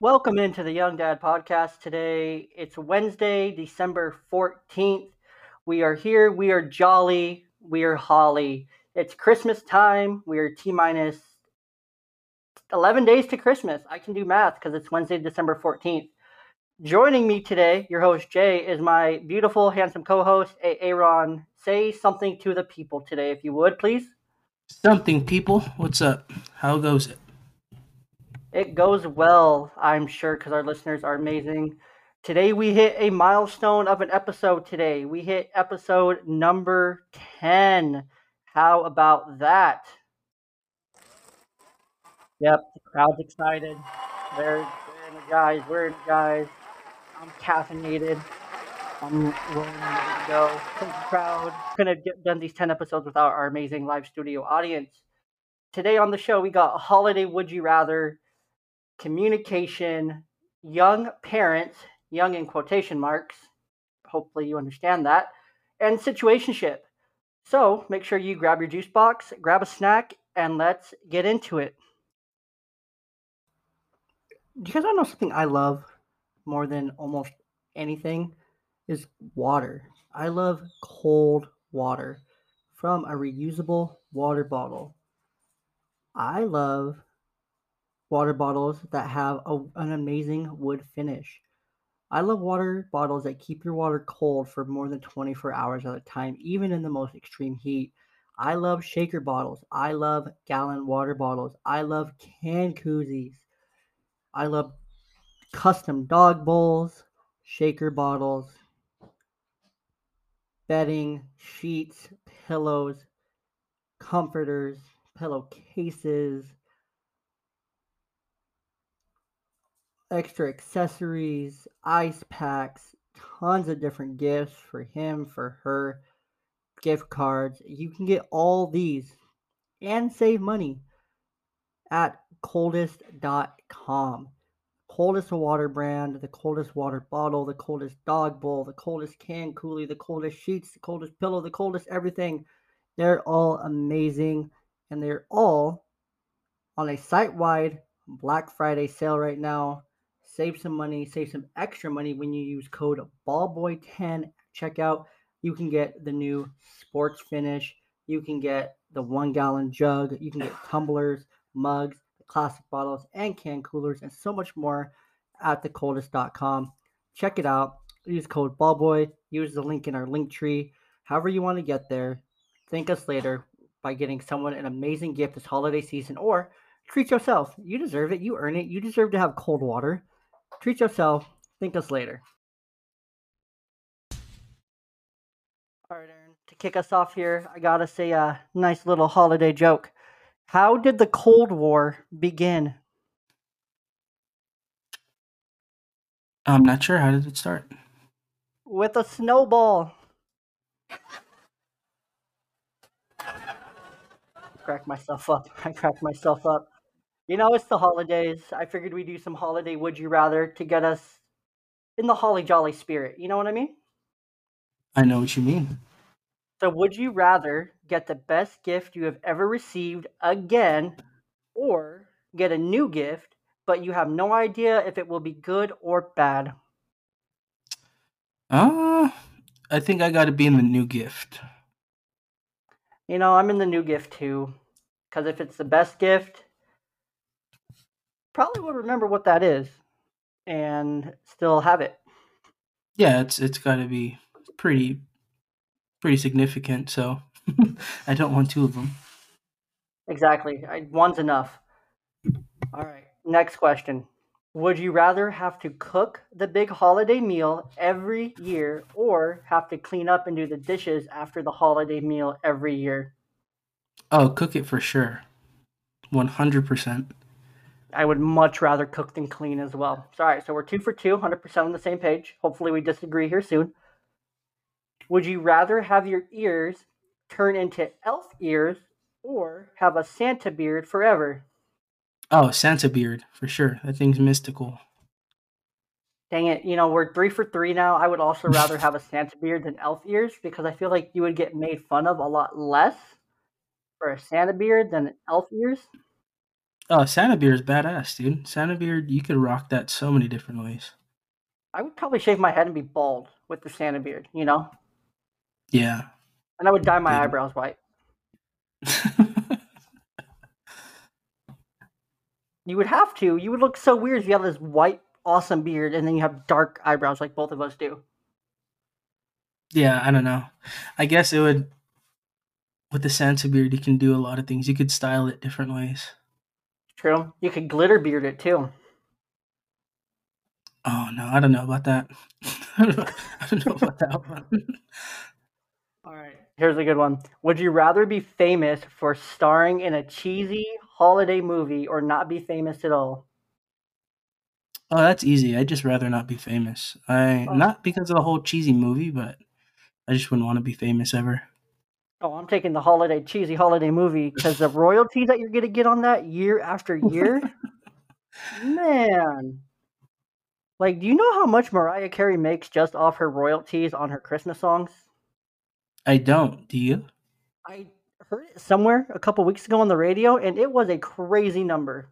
Welcome into the Young Dad Podcast today. It's Wednesday, December 14th. We are here. We are jolly. We are holly. It's Christmas time. We are T minus 11 days to Christmas. I can do math because it's Wednesday, December 14th. Joining me today, your host Jey, is my beautiful, handsome co host, Aaron. Say something to the people today, if you would, please. Something, people. What's up? How goes it? It goes well, I'm sure, because our listeners are amazing. Today we hit a milestone of an episode today. We hit episode number 10. How about that? Yep, the crowd's excited. They're, they're energized. We're in the guys. I'm caffeinated. I'm ready to go. Thank you, crowd. Couldn't have get- done these 10 episodes without our amazing live studio audience. Today on the show, we got Holiday Would You Rather, communication, young parents, young in quotation marks. Hopefully, you understand that, and situationship. So make sure you grab your juice box, grab a snack, and let's get into it. Do you guys want to know something I love more than almost anything? Is water. I love cold water from a reusable water bottle. I love water bottles that have a, an amazing wood finish. I love water bottles that keep your water cold for more than 24 hours at a time, even in the most extreme heat. I love shaker bottles. I love gallon water bottles. I love can koozies. I love custom dog bowls, shaker bottles, bedding, sheets, pillows, comforters, pillowcases, extra accessories, ice packs, tons of different gifts for him, for her, gift cards. You can get all these and save money at coldest.com. Coldest water brand, the coldest water bottle, the coldest dog bowl, the coldest can coolie, the coldest sheets, the coldest pillow, the coldest everything. They're all amazing and they're all on a site wide Black Friday sale right now. Save some money, save some extra money when you use code BALLBOY10 checkout. You can get the new sports finish. You can get the one gallon jug. You can get tumblers, mugs, classic bottles, and can coolers, and so much more at thecoldest.com. Check it out. Use code BALLBOY. Use the link in our link tree. However, you want to get there. Thank us later by getting someone an amazing gift this holiday season or treat yourself. You deserve it. You earn it. You deserve to have cold water. Treat yourself. Thank us later. All right, Aaron. To kick us off here, I gotta say a nice little holiday joke. How did the Cold War begin? I'm not sure. How did it start? With a snowball. Crack myself up. I cracked myself up. You know, it's the holidays. I figured we'd do some holiday would you rather to get us in the holly jolly spirit. You know what I mean? I know what you mean. So, would you rather get the best gift you have ever received again or get a new gift, but you have no idea if it will be good or bad? Uh, I think I got to be in the new gift. You know, I'm in the new gift too. Because if it's the best gift, probably would remember what that is and still have it. Yeah, it's it's got to be pretty pretty significant. So I don't want two of them. Exactly. I, one's enough. All right. Next question. Would you rather have to cook the big holiday meal every year or have to clean up and do the dishes after the holiday meal every year? Oh, cook it for sure. 100%. I would much rather cook than clean as well. So, all right, so we're two for two, 100% on the same page. Hopefully, we disagree here soon. Would you rather have your ears turn into elf ears or have a Santa beard forever? Oh, Santa beard for sure. That thing's mystical. Dang it, you know, we're three for three now. I would also rather have a Santa beard than elf ears because I feel like you would get made fun of a lot less for a Santa beard than elf ears. Oh, Santa beard is badass, dude. Santa beard, you could rock that so many different ways. I would probably shave my head and be bald with the Santa beard, you know? Yeah. And I would dye my Dude. eyebrows white. You would have to. You would look so weird if you have this white, awesome beard and then you have dark eyebrows like both of us do. yeah, I don't know. I guess it would. With the Santa beard, you can do a lot of things. You could style it different ways. True. You could glitter beard it too. Oh no, I don't know about that. I don't know about that one. All right. Here's a good one. Would you rather be famous for starring in a cheesy holiday movie or not be famous at all? Oh, that's easy. I'd just rather not be famous. I Oh. not because of the whole cheesy movie, but I just wouldn't want to be famous ever. Oh, I'm taking the holiday cheesy holiday movie because the royalties that you're gonna get on that year after year, man. Like, do you know how much Mariah Carey makes just off her royalties on her Christmas songs? I don't. Do you? I heard it somewhere a couple weeks ago on the radio, and it was a crazy number.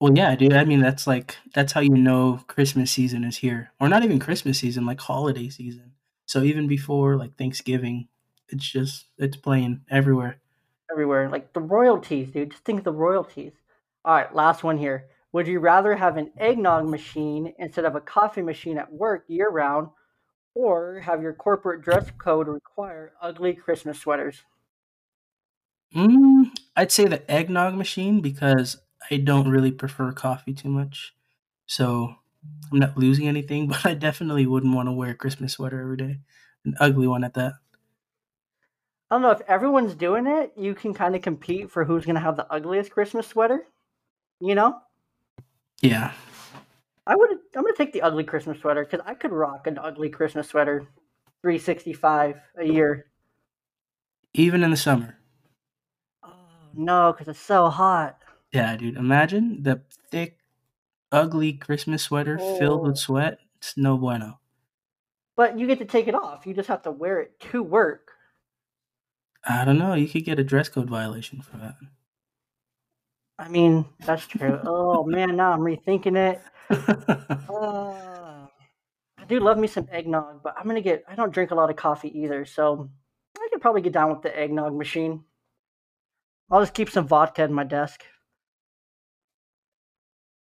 Well, yeah, dude. I mean, that's like that's how you know Christmas season is here, or not even Christmas season, like holiday season. So even before like Thanksgiving, it's just it's playing everywhere. everywhere. Like the royalties, dude. Just think of the royalties. All right, last one here. Would you rather have an eggnog machine instead of a coffee machine at work year round, or have your corporate dress code require ugly Christmas sweaters? Mm, I'd say the eggnog machine because I don't really prefer coffee too much. So I'm not losing anything, but I definitely wouldn't want to wear a Christmas sweater every day. An ugly one at that. I don't know if everyone's doing it. You can kind of compete for who's gonna have the ugliest Christmas sweater. You know, Yeah. I would. I'm gonna take the ugly Christmas sweater because I could rock an ugly Christmas sweater, 365 a year. Even in the summer. Oh no, because it's so hot. Yeah, dude. Imagine the thick, ugly Christmas sweater filled Oh. with sweat. It's no bueno. But you get to take it off. You just have to wear it to work. I don't know. You could get a dress code violation for that. I mean, that's true. oh man, now I'm rethinking it. Uh, I do love me some eggnog, but I'm gonna get. I don't drink a lot of coffee either, so I could probably get down with the eggnog machine. I'll just keep some vodka in my desk.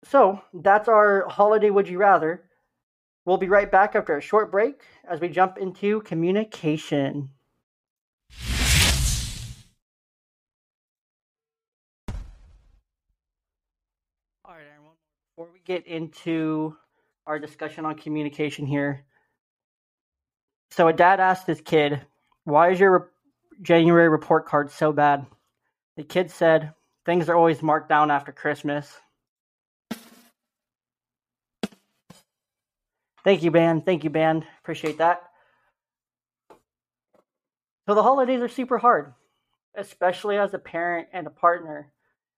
So that's our holiday. Would you rather? We'll be right back after a short break as we jump into communication. All right, Aaron. Before we get into our discussion on communication here, so a dad asked his kid, "Why is your re- January report card so bad?" The kid said, "Things are always marked down after Christmas." Thank you, band. Thank you, band. Appreciate that. So the holidays are super hard, especially as a parent and a partner.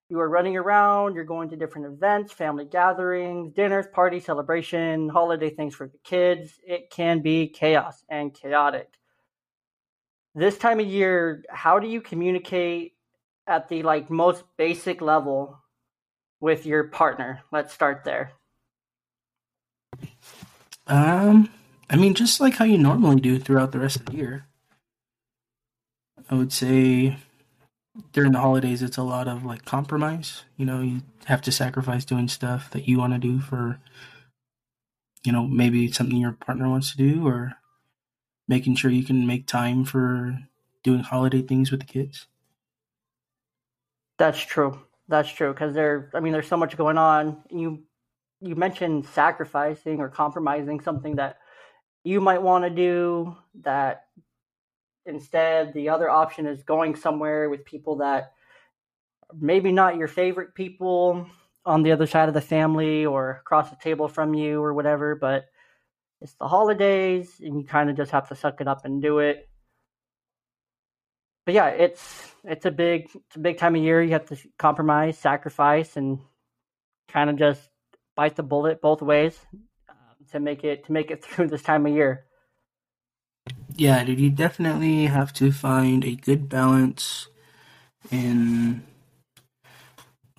You are running around, you're going to different events, family gatherings, dinners, parties, celebration, holiday things for the kids. It can be chaos and chaotic. This time of year, how do you communicate at the like most basic level with your partner? Let's start there. Um, I mean, just like how you normally do throughout the rest of the year. I would say during the holidays, it's a lot of like compromise. You know, you have to sacrifice doing stuff that you want to do for, you know, maybe something your partner wants to do, or making sure you can make time for doing holiday things with the kids. That's true. That's true because there. I mean, there's so much going on. You you mentioned sacrificing or compromising something that you might want to do. That instead, the other option is going somewhere with people that maybe not your favorite people on the other side of the family or across the table from you or whatever. But it's the holidays, and you kind of just have to suck it up and do it. but yeah, it's it's a big it's a big time of year. You have to compromise, sacrifice, and kind of just bite the bullet both ways um, to make it to make it through this time of year. Yeah, dude, you definitely have to find a good balance in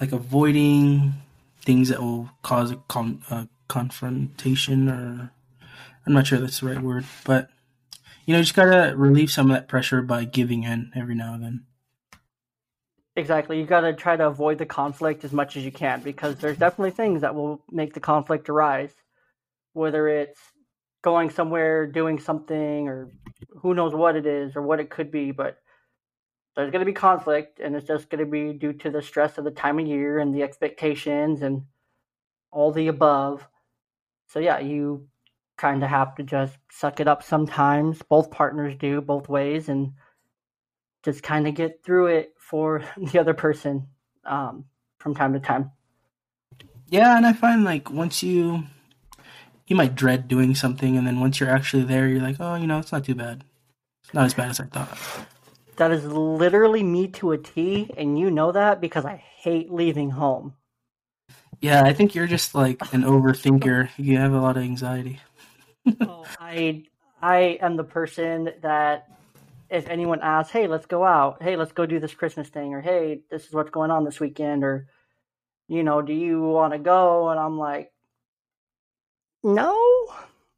like avoiding things that will cause a, con- a confrontation or I'm not sure that's the right word, but you know, just gotta relieve some of that pressure by giving in every now and then. Exactly. You got to try to avoid the conflict as much as you can because there's definitely things that will make the conflict arise. Whether it's going somewhere, doing something, or who knows what it is or what it could be, but there's going to be conflict and it's just going to be due to the stress of the time of year and the expectations and all the above. So, yeah, you kind of have to just suck it up sometimes. Both partners do, both ways, and just kind of get through it for the other person um, from time to time. Yeah, and I find like once you you might dread doing something, and then once you're actually there, you're like, oh, you know, it's not too bad. It's not as bad as I thought. That is literally me to a T, and you know that because I hate leaving home. Yeah, I think you're just like an overthinker. You have a lot of anxiety. oh, I I am the person that if anyone asks, "Hey, let's go out. Hey, let's go do this Christmas thing," or "Hey, this is what's going on this weekend," or you know, "Do you want to go?" and I'm like, "No."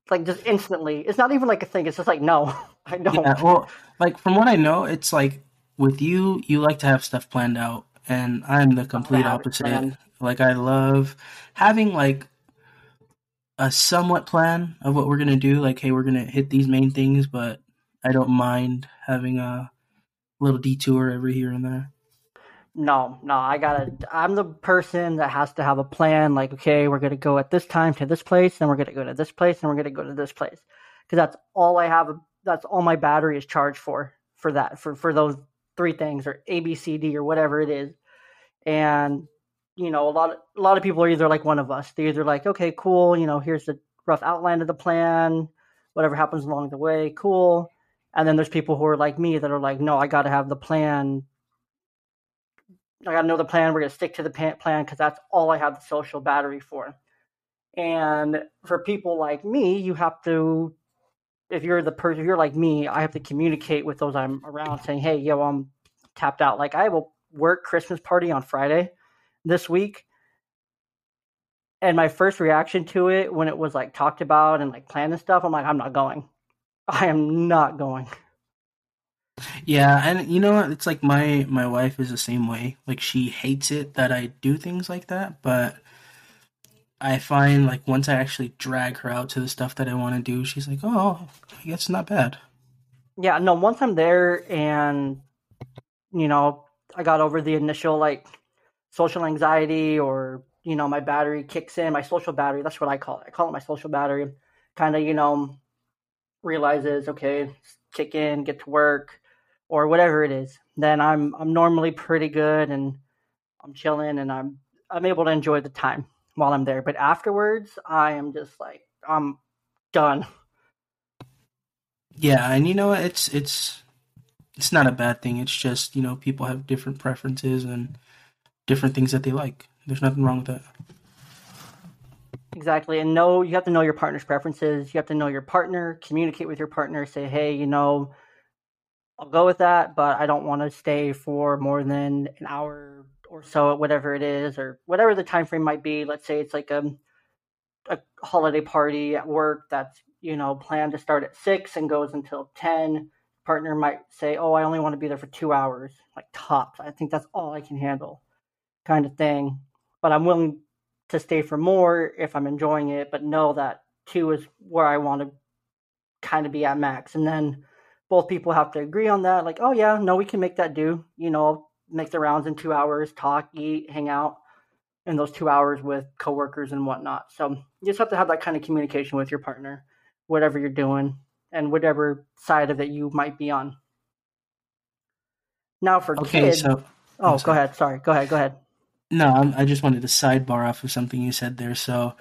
Like just instantly. It's not even like a thing. It's just like, "No, I don't." Yeah, well, like from what I know, it's like with you, you like to have stuff planned out, and I'm the oh, complete opposite. Like I love having like a somewhat plan of what we're gonna do. Like, hey, we're gonna hit these main things, but I don't mind having a little detour every here and there. No, no, I gotta. I'm the person that has to have a plan. Like, okay, we're gonna go at this time to this place, then we're gonna go to this place, and we're gonna go to this place, because that's all I have. That's all my battery is charged for. For that, for for those three things, or A, B, C, D, or whatever it is, and you know, a lot of a lot of people are either like one of us. They're either like, okay, cool, you know, here's the rough outline of the plan. Whatever happens along the way, cool and then there's people who are like me that are like, no, I got to have the plan. I got to know the plan. We're going to stick to the plan because that's all I have the social battery for. And for people like me, you have to, if you're the person, if you're like me, I have to communicate with those I'm around saying, hey, yo, I'm tapped out. Like I will work Christmas party on Friday this week. And my first reaction to it when it was like talked about and like planned and stuff, I'm like, I'm not going. I am not going. Yeah, and you know what? It's like my my wife is the same way. Like she hates it that I do things like that, but I find like once I actually drag her out to the stuff that I want to do, she's like, "Oh, I guess not bad." Yeah, no. Once I'm there, and you know, I got over the initial like social anxiety, or you know, my battery kicks in, my social battery. That's what I call it. I call it my social battery. Kind of, you know, realizes, okay, kick in, get to work, or whatever it is, then I'm I'm normally pretty good and I'm chilling and I'm I'm able to enjoy the time while I'm there. But afterwards, I am just like I'm done. Yeah, and you know it's it's it's not a bad thing. It's just you know people have different preferences and different things that they like. There's nothing wrong with that. Exactly. And know you have to know your partner's preferences. You have to know your partner, communicate with your partner, say, hey, you know, I'll go with that, but I don't want to stay for more than an hour or so, whatever it is, or whatever the time frame might be. Let's say it's like a a holiday party at work that's you know planned to start at six and goes until ten. Partner might say, "Oh, I only want to be there for two hours, like tops. I think that's all I can handle," kind of thing. But I'm willing to stay for more if I'm enjoying it, but know that two is where I want to kind of be at max. And then both people have to agree on that. Like, oh yeah, no, we can make that do. You know, make the rounds in two hours, talk, eat, hang out in those two hours with coworkers and whatnot. So you just have to have that kind of communication with your partner, whatever you're doing and whatever side of it you might be on. Now for okay, kids. So, oh, go ahead. Sorry. Go ahead. Go ahead. No, I'm, i just wanted to sidebar off of something you said there. So,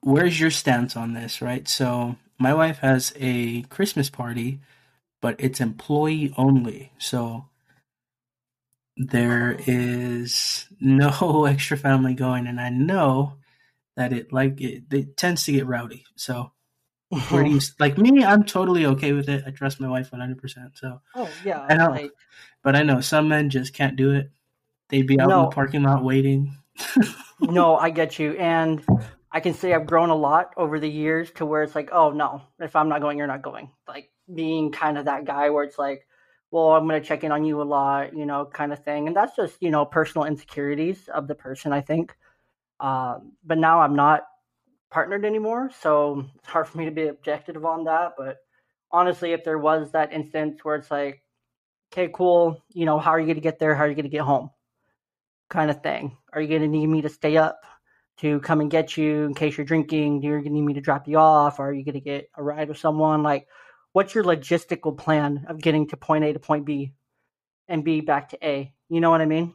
where's your stance on this, right? So, my wife has a Christmas party but it's employee only. So there is no extra family going, and I know that it like it, it tends to get rowdy. So where do you like me? I'm totally okay with it. I trust my wife 100. percent So oh yeah, I know, like, but I know some men just can't do it. They'd be out in the parking lot waiting. no, I get you, and I can say I've grown a lot over the years to where it's like, oh no, if I'm not going, you're not going. Like being kind of that guy where it's like, well, I'm gonna check in on you a lot, you know, kind of thing, and that's just you know personal insecurities of the person, I think. Um, but now I'm not partnered anymore, so it's hard for me to be objective on that. But honestly, if there was that instance where it's like, okay, cool, you know, how are you gonna get there? How are you gonna get home? Kind of thing. Are you gonna need me to stay up? To come and get you in case you're drinking? Do you need me to drop you off? Or are you going to get a ride with someone? Like, what's your logistical plan of getting to point A to point B and B back to A? You know what I mean?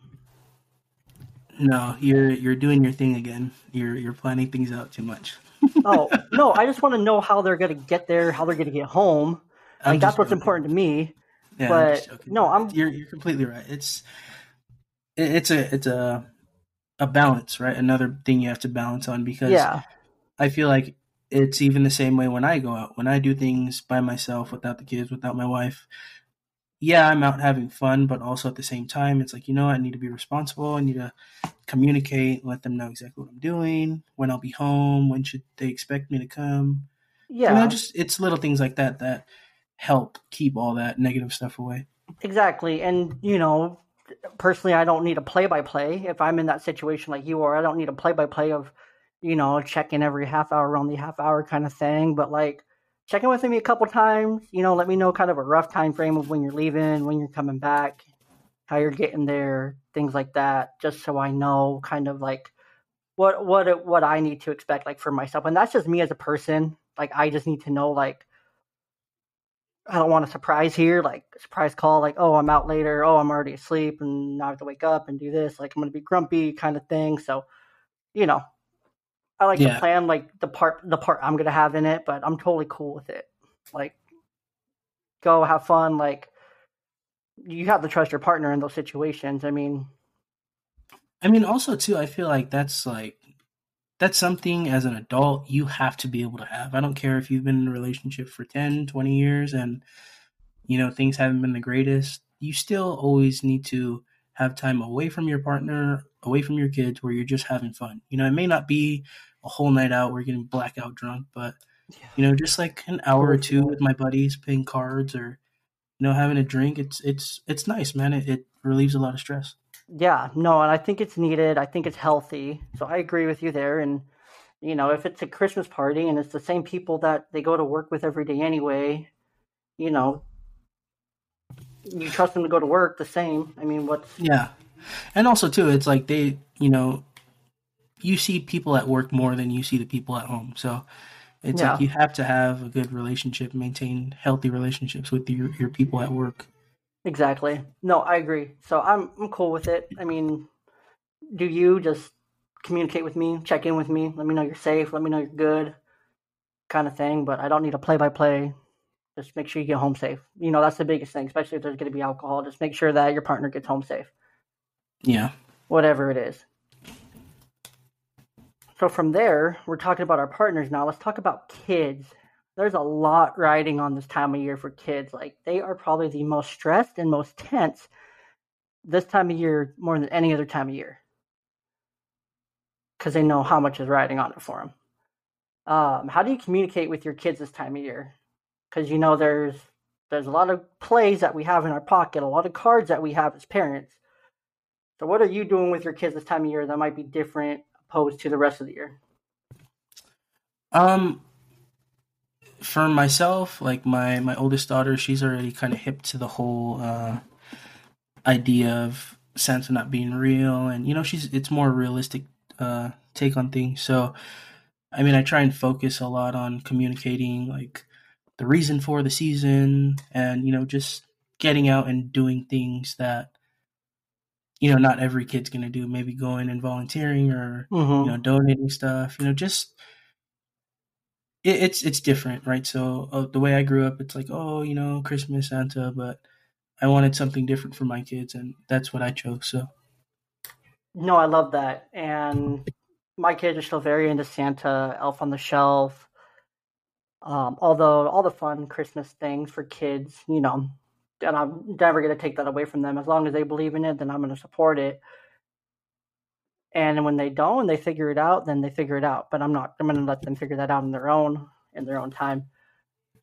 No, you're you're doing your thing again. You're you're planning things out too much. Oh, no, I just want to know how they're going to get there, how they're going to get home. I'm Like, that's what's joking. important to me. Yeah, I'm but, no, I'm- You're you're completely right. It's it's a it's a a balance, right? Another thing you have to balance on because Yeah. I feel like it's even the same way when I go out. When I do things by myself without the kids, without my wife. Yeah, I'm out having fun, but also at the same time, it's like, you know, I need to be responsible. I need to communicate, let them know exactly what I'm doing, when I'll be home, when should they expect me to come. Yeah. You know, just it's little things like that that help keep all that negative stuff away. Exactly. And, you know, personally, I don't need a play by play. If I'm in that situation like you are, I don't need a play by play of, you know, checking every half hour on the half hour kind of thing. But like, check in with me a couple times, you know, let me know kind of a rough time frame of when you're leaving, when you're coming back, how you're getting there, things like that, just so I know kind of like what what what I need to expect like for myself. And that's just me as a person. Like I just need to know like I don't want a surprise here, like a surprise call, like, oh, I'm out later, oh, I'm already asleep and now I have to wake up and do this, like I'm gonna be grumpy kind of thing. So, you know, I like Yeah. to plan like the part the part I'm gonna have in it, but I'm totally cool with it. Like go have fun, like you have to trust your partner in those situations. I mean, I mean, also too, I feel like that's like that's something as an adult you have to be able to have. I don't care if you've been in a relationship for 10, 20 years and you know things haven't been the greatest. You still always need to have time away from your partner, away from your kids where you're just having fun. You know, it may not be a whole night out where you're getting blackout drunk, but you know, just like an hour or two with my buddies playing cards or you know having a drink, it's it's it's nice, man. It, it relieves a lot of stress. Yeah, no, and I think it's needed. I think it's healthy. So I agree with you there. And you know, if it's a Christmas party and it's the same people that they go to work with every day anyway, you know, you trust them to go to work the same. I mean, what's Yeah. And also too, it's like they, you know, you see people at work more than you see the people at home. So it's Yeah. like you have to have a good relationship, maintain healthy relationships with your, your people at work. Exactly? No, I agree. So I'm I'm cool with it. I mean, do you just communicate with me, check in with me, let me know you're safe, let me know you're good, kind of thing. But I don't need a play by play. Just make sure you get home safe. You know, that's the biggest thing, especially if there's going to be alcohol. Just make sure that your partner gets home safe. Yeah. whatever it is. So from there, we're talking about our partners now. Let's talk about kids. There's a lot riding on this time of year for kids. Like they are probably the most stressed and most tense this time of year more than any other time of year because they know how much is riding on it for them. Um, how do you communicate with your kids this time of year? Because you know there's there's a lot of plays that we have in our pocket, a lot of cards that we have as parents. So, what are you doing with your kids this time of year that might be different opposed to the rest of the year? Um, for myself, like my my oldest daughter, she's already kind of hip to the whole uh, idea of Santa not being real, and you know, she's it's more realistic uh, take on things. So, I mean, I try and focus a lot on communicating like the reason for the season, and you know, just getting out and doing things that you know not every kid's gonna do. Maybe going and volunteering or Mm-hmm. you know donating stuff. You know, just it, it's it's different, right? So uh, the way I grew up, it's like, oh, you know, Christmas, Santa, but I wanted something different for my kids, and that's what I chose. So. No, I love that, and my kids are still very into Santa, Elf on the Shelf. Um, although all the fun Christmas things for kids, you know, and I'm never going to take that away from them. As long as they believe in it, then I'm going to support it. And when they don't and they figure it out, then they figure it out. But I'm not. I'm going to let them figure that out on their own in their own time.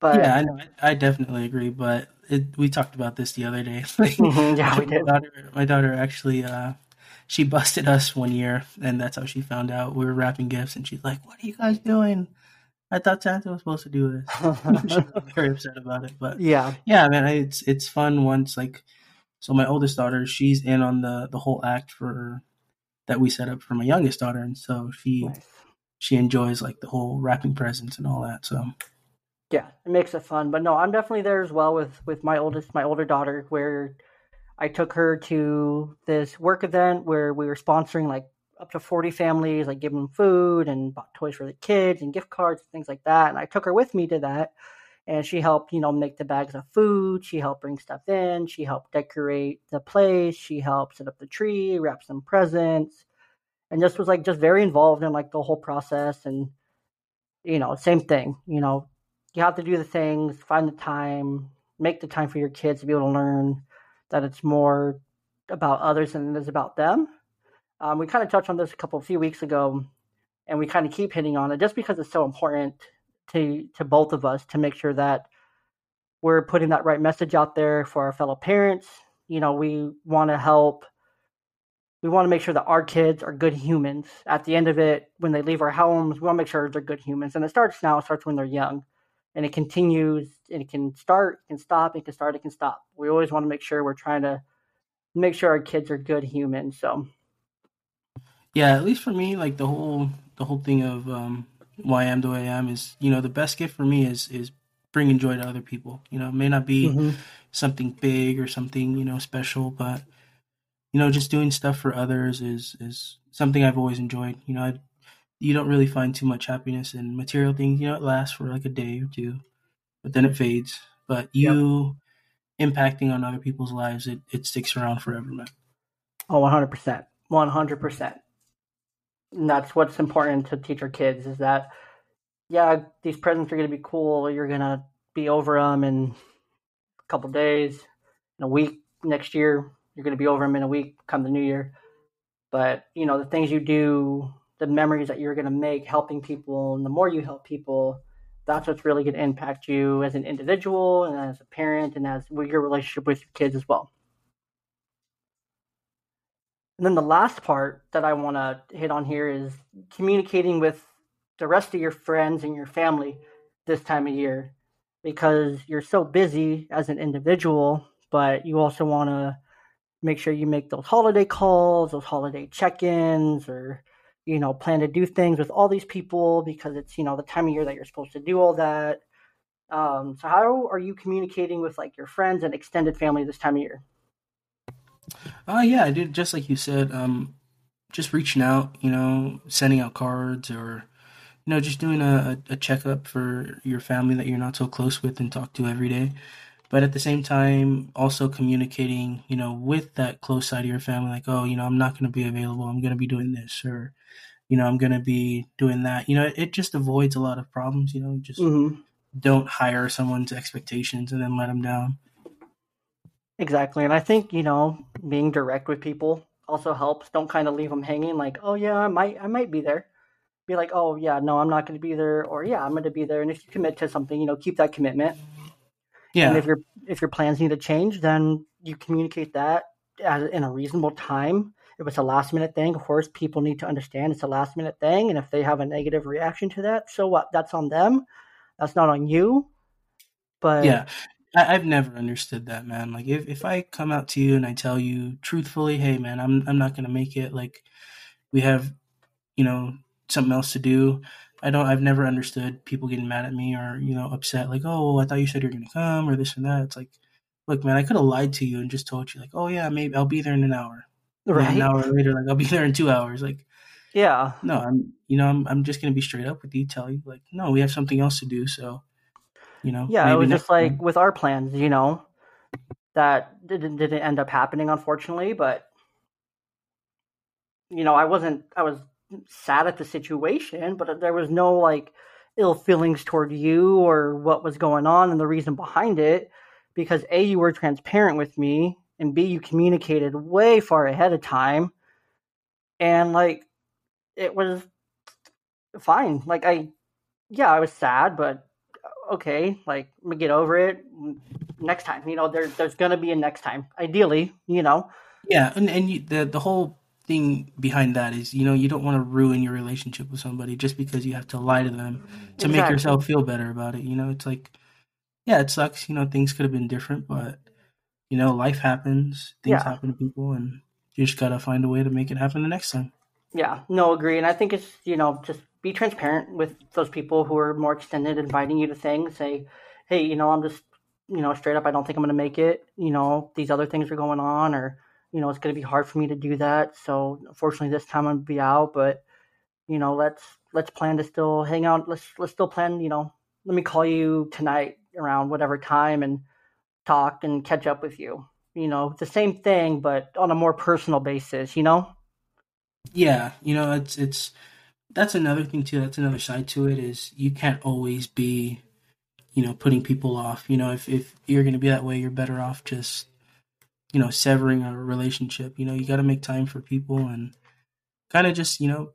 But yeah, I know. I, definitely agree. But it, we talked about this the other day. mm-hmm, yeah, we did. My daughter, my daughter actually, uh, she busted us one year, and that's how she found out we were wrapping gifts. And she's like, "What are you guys doing?" I thought Santa was supposed to do this. she was very upset about it, but yeah, yeah, man, it's it's fun once like. So my oldest daughter, she's in on the the whole act for that we set up for my youngest daughter, and so she nice. she enjoys like the whole wrapping presents and all that. So yeah, it makes it fun. But no, I'm definitely there as well with with my oldest, my older daughter, where I took her to this work event where we were sponsoring like up to 40 families, like giving them food and bought toys for the kids and gift cards, and things like that. And I took her with me to that. And she helped, you know, make the bags of food. She helped bring stuff in. She helped decorate the place. She helped set up the tree, wrap some presents, and just was like just very involved in like the whole process. And you know, same thing. You know, you have to do the things, find the time, make the time for your kids to be able to learn that it's more about others than it is about them. Um, we kind of touched on this a couple few weeks ago, and we kind of keep hitting on it just because it's so important to to both of us to make sure that we're putting that right message out there for our fellow parents. You know, we want to help. We want to make sure that our kids are good humans. At the end of it, when they leave our homes, we want to make sure they're good humans. And it starts now. It starts when they're young, and it continues. And it can start, it can stop, it can start, it can stop. We always want to make sure we're trying to make sure our kids are good humans. So yeah, at least for me, like the whole the whole thing of um, why I am the way I am is, you know, the best gift for me is is bringing joy to other people. You know, it may not be mm-hmm. something big or something you know special, but you know, just doing stuff for others is is something I've always enjoyed. You know, I, you don't really find too much happiness in material things. You know, it lasts for like a day or two, but then it fades. But you yep. impacting on other people's lives, it, it sticks around forever, man. Oh, 100%. 100% and that's what's important to teach our kids is that yeah these presents are going to be cool. You're going to be over them in a couple days in a week next year you're going to be over them in a week come the new year. But you know the things you do the memories that you're going to make helping people and the more you help people that's what's really going to impact you as an individual and as a parent and as your relationship with your kids as well and then the last part that I want to hit on here is communicating with the rest of your friends and your family this time of year because you're so busy as an individual, but you also want to make sure you make those holiday calls, those holiday check-ins or you know, plan to do things with all these people because it's, you know, the time of year that you're supposed to do all that. Um, so how are you communicating with like your friends and extended family this time of year? Uh, yeah, I did just like you said. Um, just reaching out, you know, sending out cards or, you know, just doing a, a checkup for your family that you're not so close with and talk to every day. But at the same time, also communicating, you know, with that close side of your family, like, oh, you know, I'm not going to be available. I'm going to be doing this, or, you know, I'm going to be doing that. You know, it just avoids a lot of problems. You know, just mm-hmm. don't hire someone's expectations and then let them down. Exactly. And I think, you know, being direct with people also helps. Don't kind of leave them hanging like, "Oh yeah, I might I might be there." Be like, "Oh yeah, no, I'm not going to be there," or "Yeah, I'm going to be there." And if you commit to something, you know, keep that commitment. Yeah. And if your if your plans need to change, then you communicate that as, in a reasonable time. If it's a last minute thing, of course, people need to understand it's a last minute thing, and if they have a negative reaction to that, so what? That's on them. That's not on you. But yeah, I, have never understood that, man. Like if, if I come out to you and I tell you truthfully, hey man, I'm I'm not gonna make it, like we have, you know, something else to do. I don't I've never understood people getting mad at me or, you know, upset, like, oh, I thought you said you're gonna come or this and that. It's like, look, man, I could have lied to you and just told you, like, oh yeah, maybe I'll be there in an hour. Right. And an hour later, like I'll be there in two hours. Like Yeah. No, I'm you know, I'm I'm just gonna be straight up with you, tell you like, no, we have something else to do, so you know. Yeah, it was just like time. with our plans, you know, that didn't didn't end up happening unfortunately, but you know, I wasn't I was sad at the situation, but there was no like ill feelings toward you or what was going on and the reason behind it because A you were transparent with me and B you communicated way far ahead of time and like it was fine. Like I yeah, I was sad, but okay, like I'm gonna get over it next time. You know, there, there's gonna be a next time. Ideally, you know. Yeah, and and you, the the whole thing behind that is, you know, you don't want to ruin your relationship with somebody just because you have to lie to them to exactly. make yourself feel better about it. You know, it's like, yeah, it sucks. You know, things could have been different, but you know, life happens. Things yeah. happen to people, and you just gotta find a way to make it happen the next time. Yeah, no, agree. And I think it's you know just be transparent with those people who are more extended, inviting you to things. Say, hey, you know, I'm just you know straight up, I don't think I'm gonna make it. You know, these other things are going on, or you know, it's going to be hard for me to do that. So unfortunately, this time I'm gonna be out. But you know, let's let's plan to still hang out. Let's let's still plan. You know, let me call you tonight around whatever time and talk and catch up with you. You know, the same thing, but on a more personal basis. You know. Yeah, you know, it's it's that's another thing too. That's another side to it is you can't always be, you know, putting people off. You know, if if you're going to be that way, you're better off just you know, severing a relationship. You know, you got to make time for people and kind of just, you know,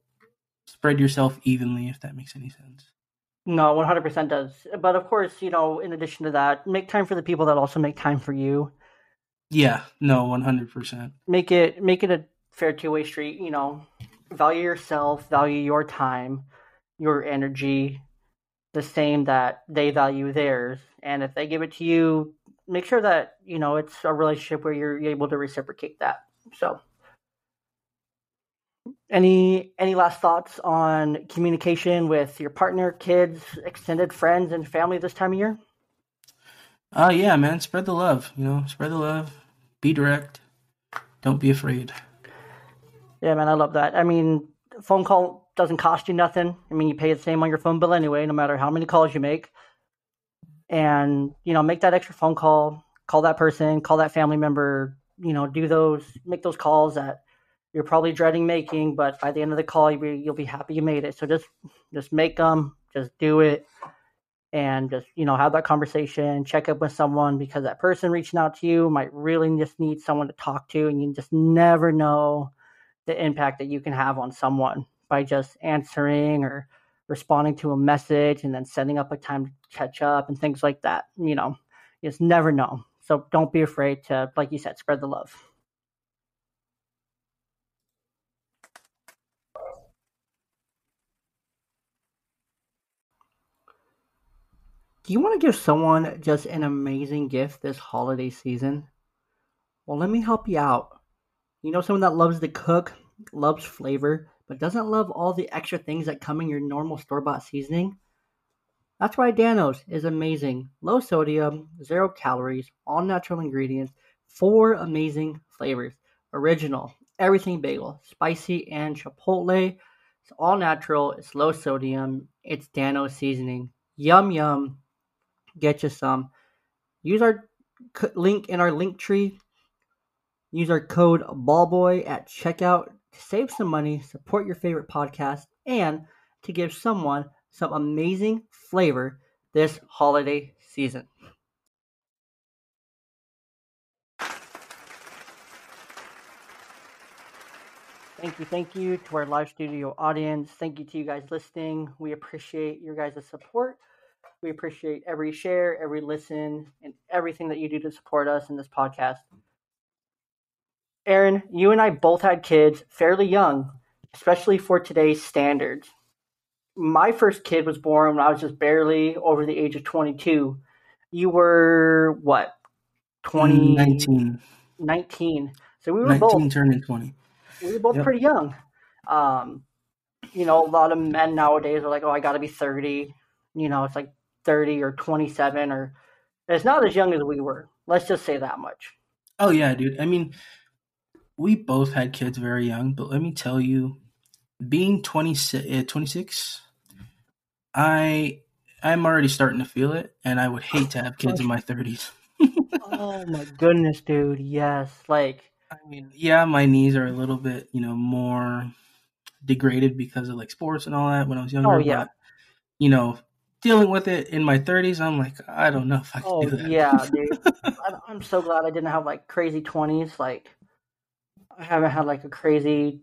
spread yourself evenly, if that makes any sense. No, 100% does. But of course, you know, in addition to that, make time for the people that also make time for you. Yeah, no, 100%. Make it make it a fair two-way street, you know. Value yourself, value your time, your energy, the same that they value theirs. And if they give it to you, make sure that you know it's a relationship where you're able to reciprocate that. So, any any last thoughts on communication with your partner, kids, extended friends, and family this time of year? Uh yeah, man. Spread the love. You know, spread the love. Be direct. Don't be afraid. Yeah, man. I love that. I mean, phone call doesn't cost you nothing. I mean, you pay the same on your phone bill anyway, no matter how many calls you make and you know make that extra phone call call that person call that family member you know do those make those calls that you're probably dreading making but by the end of the call you'll be, you'll be happy you made it so just just make them just do it and just you know have that conversation check up with someone because that person reaching out to you might really just need someone to talk to and you just never know the impact that you can have on someone by just answering or responding to a message and then setting up a time to catch up and things like that. You know, you just never know. So don't be afraid to, like you said, spread the love. Do you want to give someone just an amazing gift this holiday season? Well, let me help you out. You know someone that loves to cook, loves flavor, but doesn't love all the extra things that come in your normal store bought seasoning? That's why Dan-O's is amazing. Low sodium, zero calories, all natural ingredients, four amazing flavors. Original, everything bagel, spicy, and chipotle. It's all natural, it's low sodium, it's Dan-O's seasoning. Yum, yum. Get you some. Use our link in our link tree. Use our code BALLBOY at checkout to save some money, support your favorite podcast, and to give someone some amazing flavor this holiday season. Thank you, thank you to our live studio audience. Thank you to you guys listening. We appreciate your guys' support. We appreciate every share, every listen, and everything that you do to support us in this podcast. Aaron, you and I both had kids fairly young, especially for today's standards. My first kid was born when I was just barely over the age of 22. You were what? 20 19. 19. So we were 19 both turning 20. We were both yep. pretty young. Um, you know, a lot of men nowadays are like, "Oh, I got to be 30." You know, it's like 30 or 27 or it's not as young as we were. Let's just say that much. Oh yeah, dude. I mean, we both had kids very young, but let me tell you, being 26, uh, 26 I I'm already starting to feel it, and I would hate to have kids in my 30s. oh my goodness, dude. Yes, like I mean, yeah, my knees are a little bit, you know, more degraded because of like sports and all that when I was younger. Oh yeah. But, you know, dealing with it in my 30s, I'm like, I don't know if I can Oh do that. yeah, dude. I'm so glad I didn't have like crazy 20s. Like I haven't had like a crazy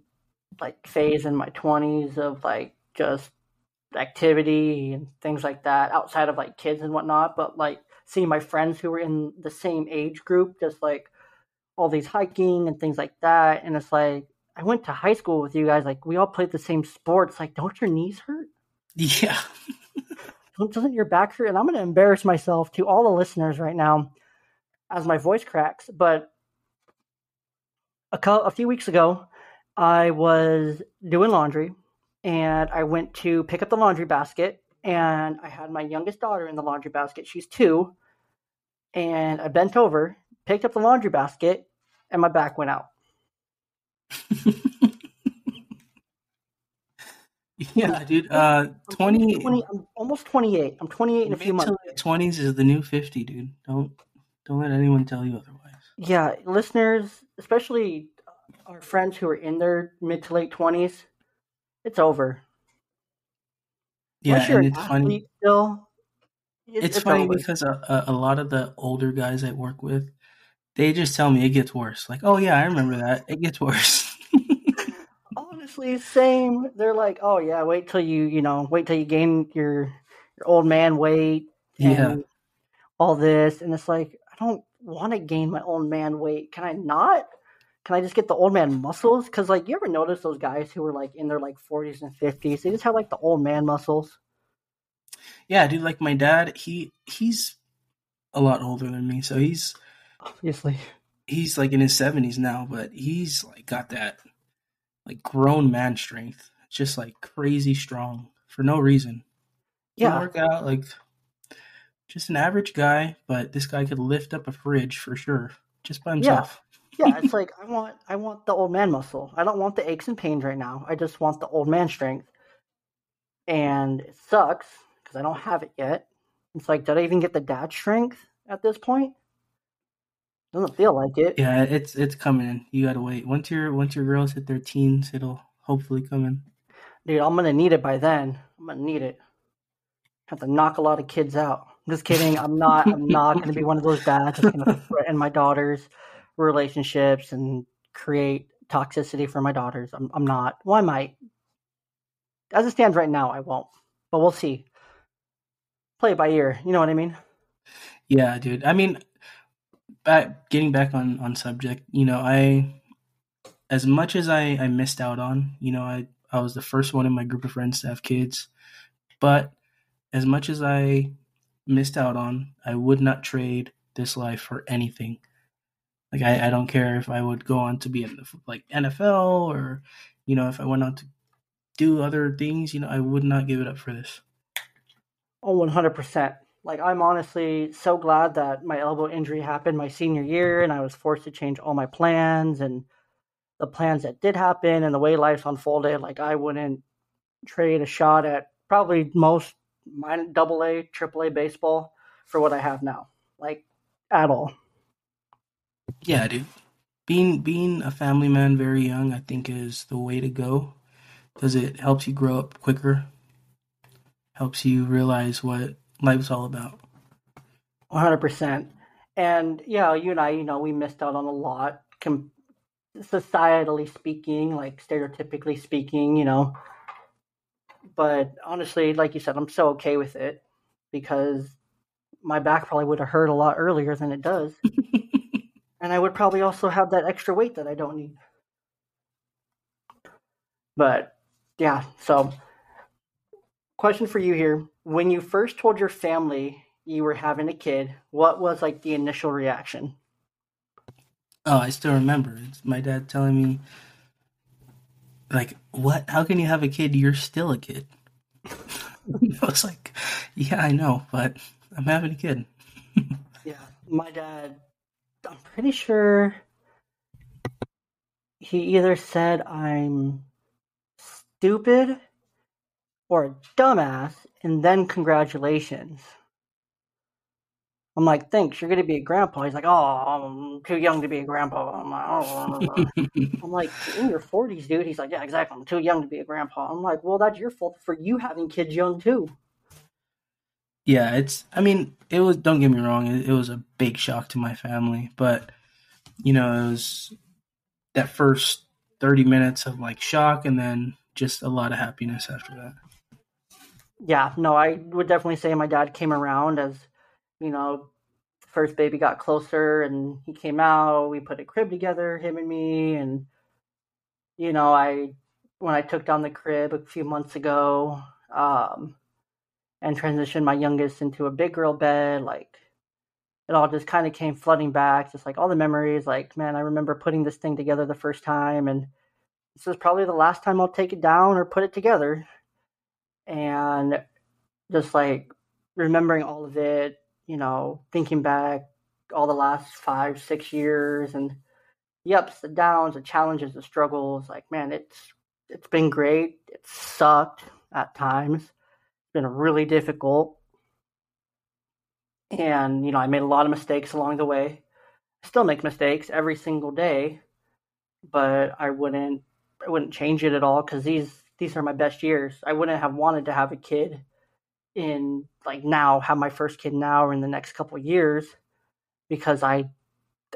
like phase in my 20s of like just activity and things like that outside of like kids and whatnot. But like seeing my friends who were in the same age group, just like all these hiking and things like that. And it's like, I went to high school with you guys. Like we all played the same sports. Like, don't your knees hurt? yeah. doesn't your back hurt? And I'm going to embarrass myself to all the listeners right now as my voice cracks. But a, co- a few weeks ago, I was doing laundry and I went to pick up the laundry basket. And I had my youngest daughter in the laundry basket. She's two. And I bent over, picked up the laundry basket, and my back went out. yeah, dude. Uh, 20, 20 I'm almost 28. I'm 28 in a few months. 20s is the new 50, dude. Don't don't let anyone tell you otherwise. Yeah, listeners, especially our friends who are in their mid to late 20s, it's over. Yeah, Unless and it's funny. still, it- It's funny over. because a, a, lot of the older guys I work with, they just tell me it gets worse. Like, oh yeah, I remember that. It gets worse. honestly, same. They're like, oh yeah, wait till you, you know, wait till you gain your your old man weight and yeah, all this, and it's like, I don't want to gain my old man weight. Can I not? Can I just get the old man muscles? Because like, you ever notice those guys who are like in their like 40s and 50s? They just have like the old man muscles. yeah, dude. Like my dad, he he's a lot older than me, so he's Obviously. he's like in his seventies now, but he's like got that like grown man strength, just like crazy strong for no reason. Yeah. work out like just an average guy, but this guy could lift up a fridge for sure just by himself. yeah, yeah it's like I want I want the old man muscle. I don't want the aches and pains right now. I just want the old man strength. And it sucks because I don't have it yet. It's like, did I even get the dad strength at this point? Doesn't feel like it. Yeah, it's it's coming in. You gotta wait. Once your once your girls hit their teens, it'll hopefully come in. Dude, I'm gonna need it by then. I'm gonna need it. Have to knock a lot of kids out. Just kidding. I'm not I'm not gonna be one of those dads that's gonna threaten my daughter's relationships and create toxicity for my daughters. I'm I'm not. Well I might. As it stands right now, I won't. But we'll see. Play it by ear, you know what I mean? Yeah, dude. I mean, back getting back on on subject, you know, I as much as I I missed out on, you know, I I was the first one in my group of friends to have kids, but as much as I missed out on, I would not trade this life for anything. Like I, I don't care if I would go on to be in the like NFL or you know if I went on to do other things, you know, I would not give it up for this. Oh, 100%. Like, I'm honestly so glad that my elbow injury happened my senior year and I was forced to change all my plans and the plans that did happen and the way life unfolded. Like, I wouldn't trade a shot at probably most minor, double A, triple A baseball for what I have now. Like, at all. Yeah, dude. Being being a family man very young, I think, is the way to go because it helps you grow up quicker, helps you realize what life's all about. 100%. And yeah, you and I, you know, we missed out on a lot, com- societally speaking, like stereotypically speaking, you know. But honestly, like you said, I'm so okay with it because my back probably would have hurt a lot earlier than it does. and I would probably also have that extra weight that I don't need. But yeah, so question for you here. When you first told your family you were having a kid, what was like the initial reaction? Oh, I still remember. It's my dad telling me, like, what? How can you have a kid? You're still a kid. I was like, yeah, I know, but I'm having a kid. Yeah, my dad, I'm pretty sure he either said I'm stupid or a dumbass, and then congratulations. I'm like, thanks, you're going to be a grandpa. He's like, oh, I'm too young to be a grandpa. I'm like, oh. I'm like, in your 40s, dude. He's like, yeah, exactly. I'm too young to be a grandpa. I'm like, well, that's your fault for you having kids young, too. Yeah, it's, I mean, it was, don't get me wrong, it, it was a big shock to my family, but, you know, it was that first 30 minutes of like shock and then just a lot of happiness after that. Yeah, no, I would definitely say my dad came around as, you know, first baby got closer and he came out. We put a crib together, him and me. And, you know, I, when I took down the crib a few months ago um, and transitioned my youngest into a big girl bed, like, it all just kind of came flooding back, just like all the memories. Like, man, I remember putting this thing together the first time, and this is probably the last time I'll take it down or put it together. And just like remembering all of it, you know, thinking back all the last five, six years and the ups, the downs, the challenges, the struggles, like man, it's it's been great. It's sucked at times. It's been really difficult. And, you know, I made a lot of mistakes along the way. I still make mistakes every single day, but I wouldn't I wouldn't change it at all because these these are my best years. I wouldn't have wanted to have a kid in like now have my first kid now or in the next couple years because I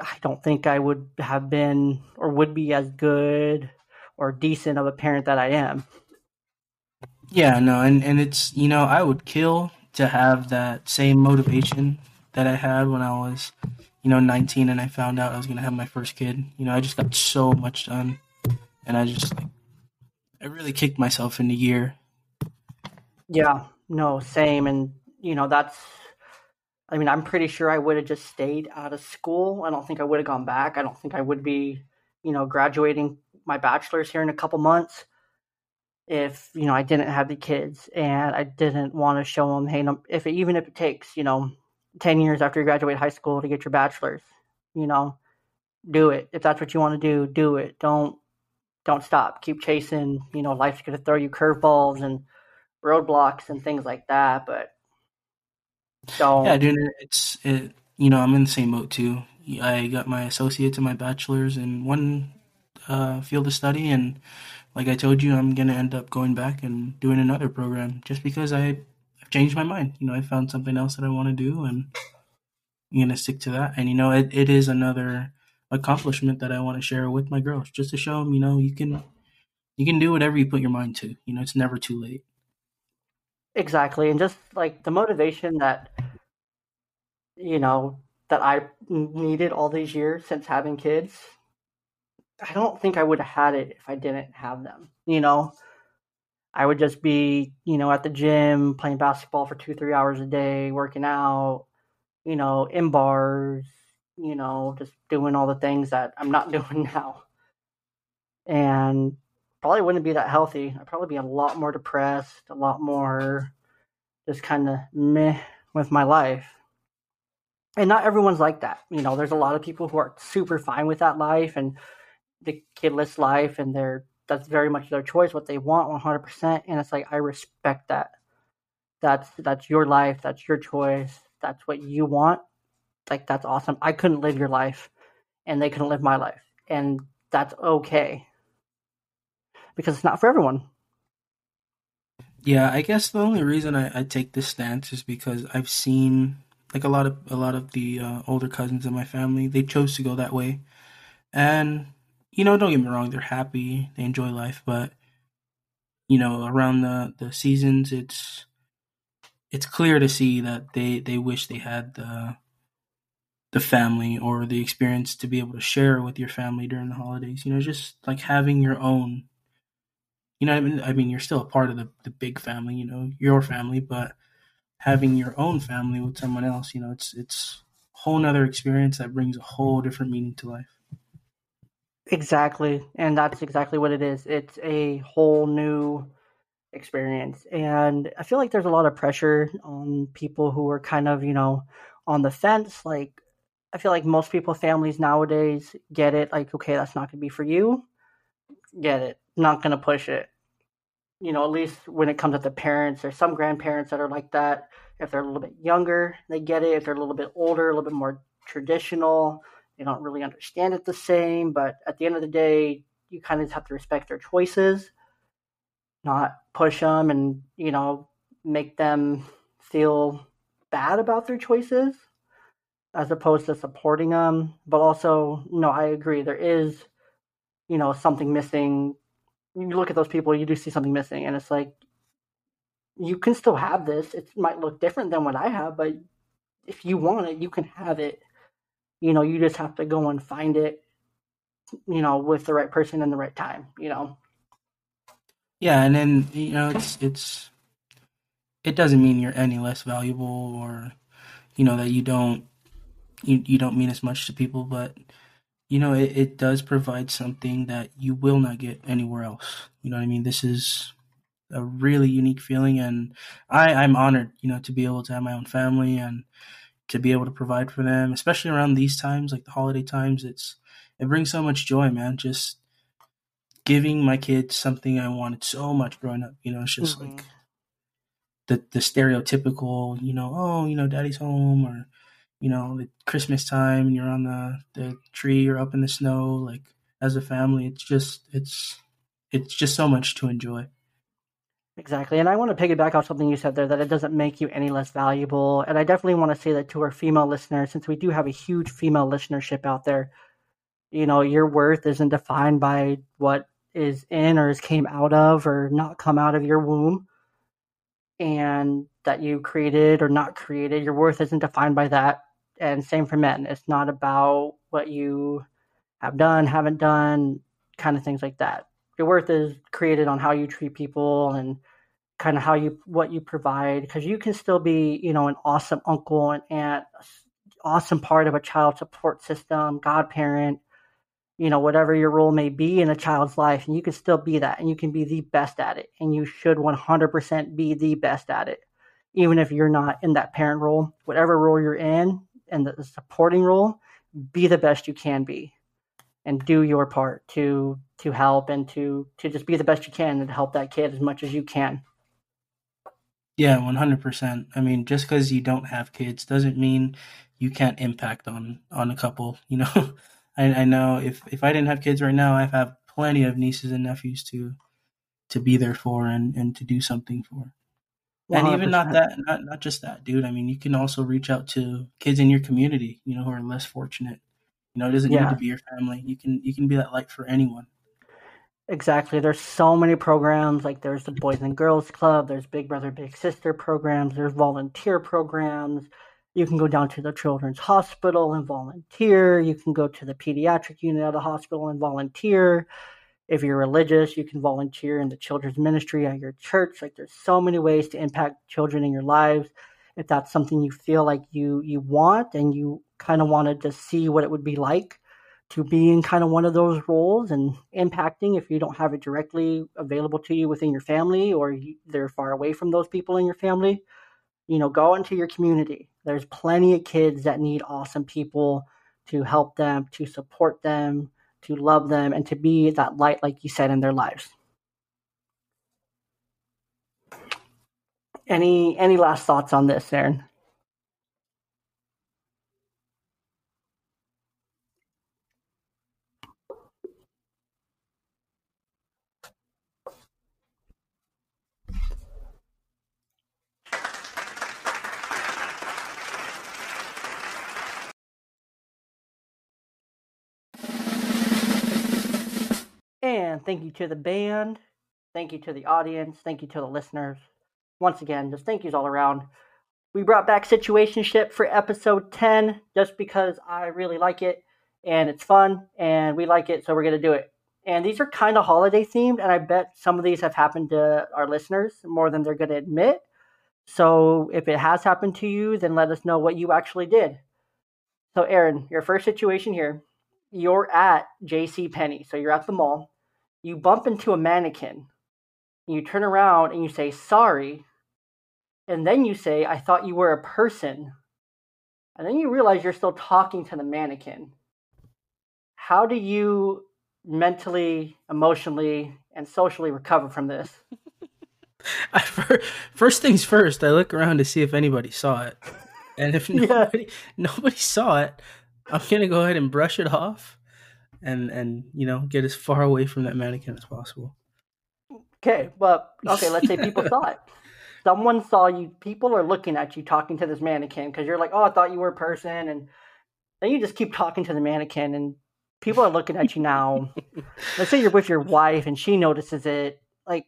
I don't think I would have been or would be as good or decent of a parent that I am. Yeah, no, and and it's you know I would kill to have that same motivation that I had when I was you know 19 and I found out I was gonna have my first kid. You know I just got so much done, and I just like I really kicked myself in the year. Yeah, no, same. And, you know, that's, I mean, I'm pretty sure I would have just stayed out of school. I don't think I would have gone back. I don't think I would be, you know, graduating my bachelor's here in a couple months if, you know, I didn't have the kids and I didn't want to show them, hey, if it, even if it takes, you know, 10 years after you graduate high school to get your bachelor's, you know, do it. If that's what you want to do, do it. Don't, don't stop. Keep chasing. You know, life's going to throw you curveballs and, roadblocks and things like that. But don't. Yeah, dude, it's it. You know, I'm in the same boat too. I got my associates and my bachelor's in one uh, field of study, and like I told you, I'm gonna end up going back and doing another program just because I I've changed my mind. You know, I found something else that I want to do, and I'm gonna stick to that. And you know, it, it is another accomplishment that I want to share with my girls, just to show them, you know, you can you can do whatever you put your mind to. You know, it's never too late. Exactly, and just like the motivation that you know that I needed all these years since having kids. I don't think I would have had it if I didn't have them. You know, I would just be, you know, at the gym playing basketball for two, three hours a day, working out, you know, in bars, you know, just doing all the things that I'm not doing now. And probably wouldn't be that healthy. I'd probably be a lot more depressed, a lot more just kind of meh with my life. And not everyone's like that. You know, there's a lot of people who are super fine with that life and the kidless life, and they're that's very much their choice, what they want, 100%. And it's like I respect that. That's that's your life. That's your choice. That's what you want. Like that's awesome. I couldn't live your life, and they couldn't live my life, and that's okay because it's not for everyone. Yeah, I guess the only reason I, I take this stance is because I've seen like a lot of a lot of the uh, older cousins in my family. They chose to go that way, and you know, don't get me wrong, they're happy, they enjoy life, but you know, around the the seasons, it's it's clear to see that they they wish they had the the family or the experience to be able to share with your family during the holidays. You know, just like having your own you know, I mean, I mean, you're still a part of the, the big family, you know, your family, but having your own family with someone else, you know, it's it's a whole nother experience that brings a whole different meaning to life. Exactly, and that's exactly what it is. It's a whole new experience, and I feel like there's a lot of pressure on people who are kind of, you know, on the fence. Like, I feel like most people, families nowadays, get it. Like, okay, that's not going to be for you. Get it not going to push it. you know, at least when it comes to the parents, there's some grandparents that are like that. If they're a little bit younger, they get it. If they're a little bit older, a little bit more traditional, they don't really understand it the same. But at the end of the day, you kind of have to respect their choices, not push them and, you know, make them feel bad about their choices as opposed to supporting them. But also, no, I agree. There is, you know, something missing. You look at those people, you do see something missing, and it's like you can still have this. It might look different than what I have, but if you want it, you can have it. You know, you just have to go and find it. You know, with the right person in the right time. You know. Yeah, and then you know it's it's it doesn't mean you're any less valuable or you know that you don't you, you don't mean as much to people, but you know, it, it does provide something that you will not get anywhere else. You know what I mean? This is a really unique feeling and I, I'm honored, you know, to be able to have my own family and to be able to provide for them, especially around these times, like the holiday times, it's it brings so much joy, man. Just giving my kids something I wanted so much growing up. You know, it's just mm-hmm. like the the stereotypical, you know, oh, you know, daddy's home or you know, the Christmas time and you're on the, the tree or up in the snow, like as a family, it's just it's it's just so much to enjoy. Exactly. And I want to piggyback off something you said there that it doesn't make you any less valuable. And I definitely want to say that to our female listeners, since we do have a huge female listenership out there, you know, your worth isn't defined by what is in or is came out of or not come out of your womb and that you created or not created. Your worth isn't defined by that and same for men. It's not about what you have done, haven't done, kind of things like that. Your worth is created on how you treat people and kind of how you what you provide because you can still be, you know, an awesome uncle and aunt, awesome part of a child support system, godparent, you know, whatever your role may be in a child's life, and you can still be that and you can be the best at it. And you should 100% be the best at it, even if you're not in that parent role. Whatever role you're in, and the supporting role, be the best you can be, and do your part to to help and to to just be the best you can and help that kid as much as you can. Yeah, one hundred percent. I mean, just because you don't have kids doesn't mean you can't impact on on a couple. You know, I, I know if if I didn't have kids right now, I have plenty of nieces and nephews to to be there for and and to do something for. 100%. And even not that, not not just that, dude. I mean, you can also reach out to kids in your community, you know, who are less fortunate. You know, it doesn't yeah. need to be your family. You can you can be that light for anyone. Exactly. There's so many programs. Like there's the Boys and Girls Club. There's Big Brother Big Sister programs. There's volunteer programs. You can go down to the Children's Hospital and volunteer. You can go to the pediatric unit of the hospital and volunteer if you're religious, you can volunteer in the children's ministry at your church. Like there's so many ways to impact children in your lives. If that's something you feel like you you want and you kind of wanted to see what it would be like to be in kind of one of those roles and impacting if you don't have it directly available to you within your family or they're far away from those people in your family, you know, go into your community. There's plenty of kids that need awesome people to help them, to support them, to love them, and to be that light, like you said, in their lives. Any any last thoughts on this, Aaron? And thank you to the band. Thank you to the audience. Thank you to the listeners. Once again, just thank yous all around. We brought back Situationship for episode 10 just because I really like it and it's fun and we like it, so we're going to do it. And these are kind of holiday themed, and I bet some of these have happened to our listeners more than they're going to admit. So if it has happened to you, then let us know what you actually did. So, Aaron, your first situation here you're at J.C. Penney, so you're at the mall you bump into a mannequin, and you turn around and you say, sorry, and then you say, I thought you were a person, and then you realize you're still talking to the mannequin. How do you mentally, emotionally, and socially recover from this? First things first, I look around to see if anybody saw it, and if nobody yeah. nobody saw it, I'm gonna go ahead and brush it off, and and you know get as far away from that mannequin as possible. Okay, well, okay, let's say people saw it. Someone saw you. People are looking at you talking to this mannequin because you're like, oh, I thought you were a person, and then you just keep talking to the mannequin, and people are looking at you now. let's say you're with your wife and she notices it. Like,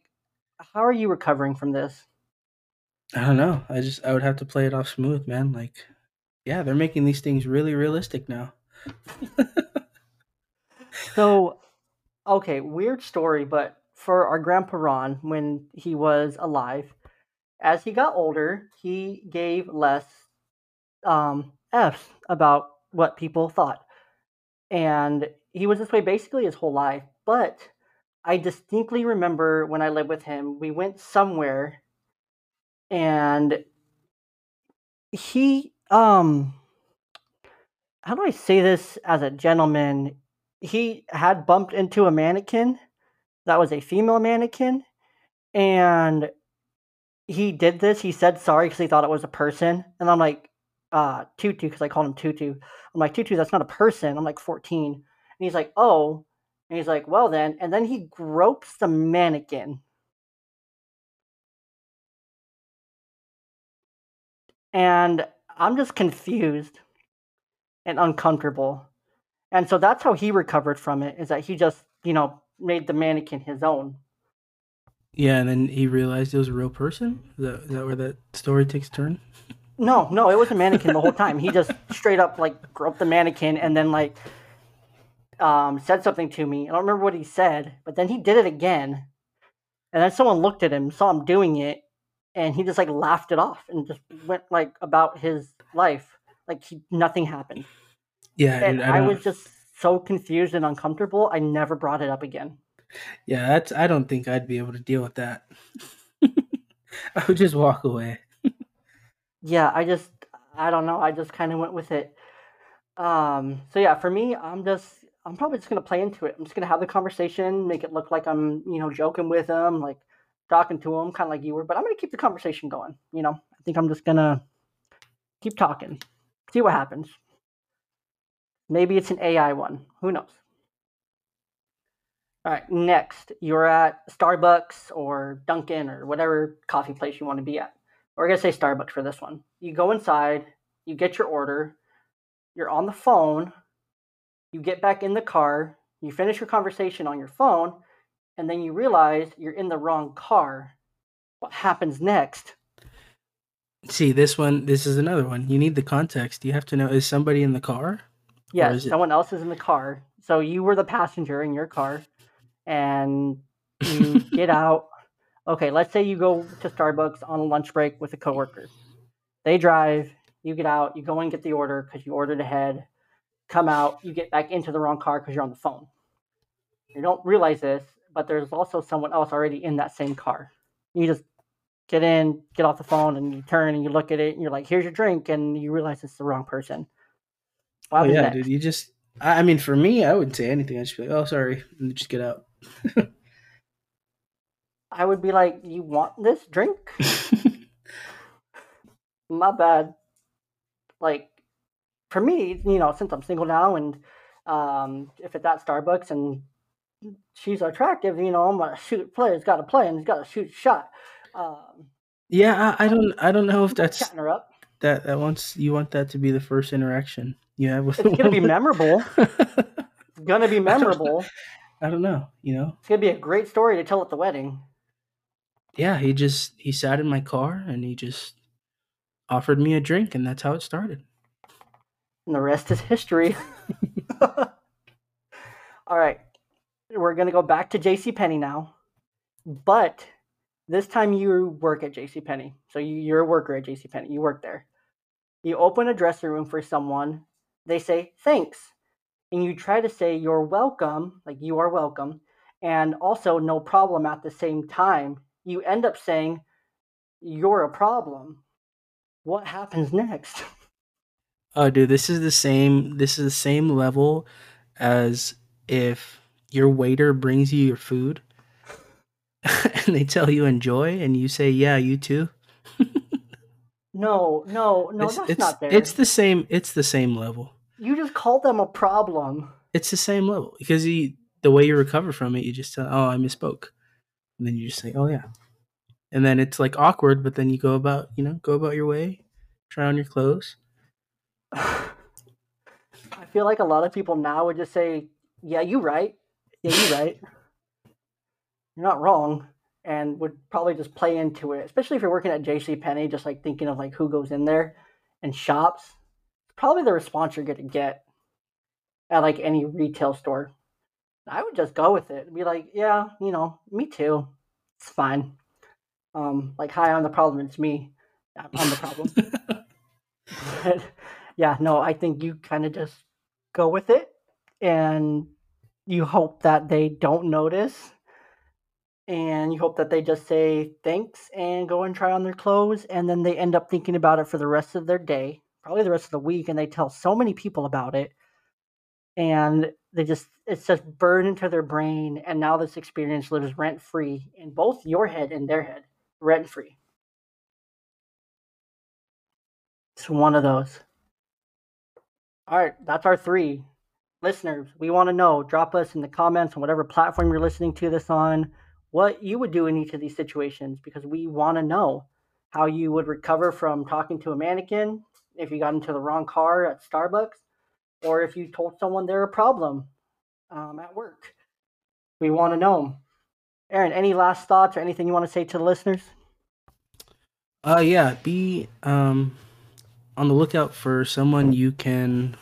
how are you recovering from this? I don't know. I just I would have to play it off smooth, man. Like, yeah, they're making these things really realistic now. so, okay, weird story, but for our grandpa Ron, when he was alive, as he got older, he gave less um, F's about what people thought. And he was this way basically his whole life. But I distinctly remember when I lived with him, we went somewhere and he um how do I say this as a gentleman? He had bumped into a mannequin that was a female mannequin and he did this. He said sorry because he thought it was a person. And I'm like, uh, Tutu, because I called him Tutu. I'm like, Tutu, that's not a person. I'm like 14. And he's like, oh. And he's like, well then. And then he gropes the mannequin. And I'm just confused and uncomfortable. And so that's how he recovered from it, is that he just, you know, made the mannequin his own. Yeah, and then he realized it was a real person. Is that, is that where that story takes turn? No, no, it was a mannequin the whole time. He just straight up like groped the mannequin and then like um, said something to me. I don't remember what he said, but then he did it again. And then someone looked at him, saw him doing it, and he just like laughed it off and just went like about his life like he, nothing happened. Yeah, and dude, I, I was just so confused and uncomfortable. I never brought it up again. Yeah, that's. I don't think I'd be able to deal with that. I would just walk away. yeah, I just. I don't know. I just kind of went with it. Um. So yeah, for me, I'm just. I'm probably just gonna play into it. I'm just gonna have the conversation, make it look like I'm, you know, joking with them, like talking to them, kind of like you were. But I'm gonna keep the conversation going. You know, I think I'm just gonna keep talking, see what happens. Maybe it's an AI one. Who knows? All right, next, you're at Starbucks or Dunkin' or whatever coffee place you want to be at. We're going to say Starbucks for this one. You go inside, you get your order, you're on the phone, you get back in the car, you finish your conversation on your phone, and then you realize you're in the wrong car. What happens next? See, this one, this is another one. You need the context. You have to know is somebody in the car? Yes, someone else is in the car. So you were the passenger in your car and you get out. Okay, let's say you go to Starbucks on a lunch break with a coworker. They drive, you get out, you go and get the order because you ordered ahead. Come out, you get back into the wrong car because you're on the phone. You don't realize this, but there's also someone else already in that same car. You just get in, get off the phone, and you turn and you look at it, and you're like, "Here's your drink," and you realize it's the wrong person. Oh yeah, next? dude. You just, I mean, for me, I wouldn't say anything. I'd just be like, "Oh, sorry," and just get out. I would be like, "You want this drink?" My bad. Like, for me, you know, since I'm single now, and um, if it's at Starbucks and she's attractive, you know, I'm gonna shoot. Player's got to play, and he's got to shoot shot. Um, yeah, I, I, don't, I don't know if that's that that wants you want that to be the first interaction you have with. It's gonna be memorable. it's gonna be memorable. I don't know, you know. It's gonna be a great story to tell at the wedding. Yeah, he just he sat in my car and he just offered me a drink and that's how it started. And the rest is history. All right. We're gonna go back to JC Penney now. But this time you work at JC Penney. So you're a worker at JC Penney. You work there. You open a dressing room for someone. They say thanks and you try to say you're welcome, like you are welcome, and also no problem at the same time, you end up saying you're a problem. What happens next? Oh, dude, this is the same. This is the same level as if your waiter brings you your food, and they tell you enjoy and you say yeah you too no no no it's, that's it's, not there. it's the same it's the same level. You just called them a problem. It's the same level because you the way you recover from it you just tell oh i misspoke. And then you just say oh yeah. And then it's like awkward but then you go about you know go about your way try on your clothes. I feel like a lot of people now would just say yeah you right. Yeah you right. You're not wrong and would probably just play into it especially if you're working at jc penney just like thinking of like who goes in there and shops. Probably the response you're gonna get at like any retail store. I would just go with it. And be like yeah you know me too. It's fine. Um like hi i'm the problem. It's me. I'm the problem. But yeah no i think you kind of just go with it and you hope that they don't notice and you hope that they just say thanks and go and try on their clothes and then they end up thinking about it for the rest of their day probably the rest of the week and they tell so many people about it. And they just it's just burned into their brain and now this experience lives rent free in both your head and their head rent free it's one of those. All right that's our three. Listeners we want to know drop us in the comments on whatever platform you're listening to this on what you would do in each of these situations because we want to know how you would recover from talking to a mannequin if you got into the wrong car at Starbucks or if you told someone they're a problem um, at work. We want to know. Aaron, any last thoughts or anything you want to say to the listeners? Uh, yeah, be um, on the lookout for someone you can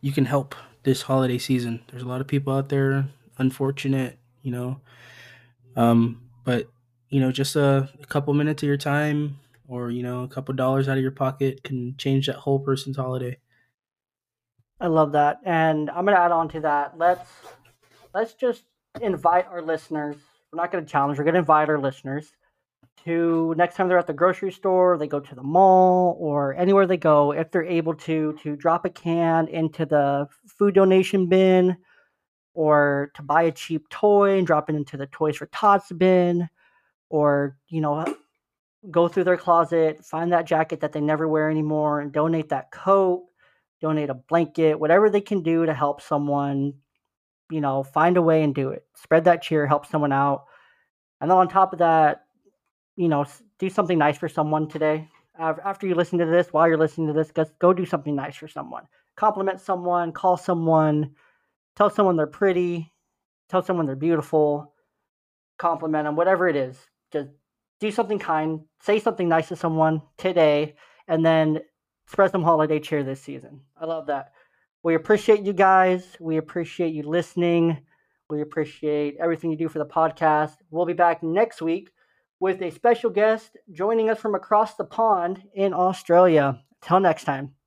you can help this holiday season. There's a lot of people out there unfortunate, you know, um, but you know, just a, a couple minutes of your time or you know, a couple dollars out of your pocket can change that whole person's holiday. I love that, and I'm gonna add on to that. Let's let's just invite our listeners. We're not gonna challenge. We're gonna invite our listeners to next time they're at the grocery store, they go to the mall or anywhere they go, if they're able to, to drop a can into the food donation bin or to buy a cheap toy and drop it into the Toys for Tots bin, or, you know, go through their closet, find that jacket that they never wear anymore, and donate that coat, donate a blanket, whatever they can do to help someone, you know, find a way and do it. Spread that cheer, help someone out. And then on top of that, you know, do something nice for someone today. After you listen to this, while you're listening to this, go do something nice for someone. Compliment someone, call someone, tell someone they're pretty, tell someone they're beautiful, compliment them, whatever it is. Just do something kind, say something nice to someone today, and then spread some holiday cheer this season. I love that. We appreciate you guys. We appreciate you listening. We appreciate everything you do for the podcast. We'll be back next week with a special guest joining us from across the pond in Australia. Till next time.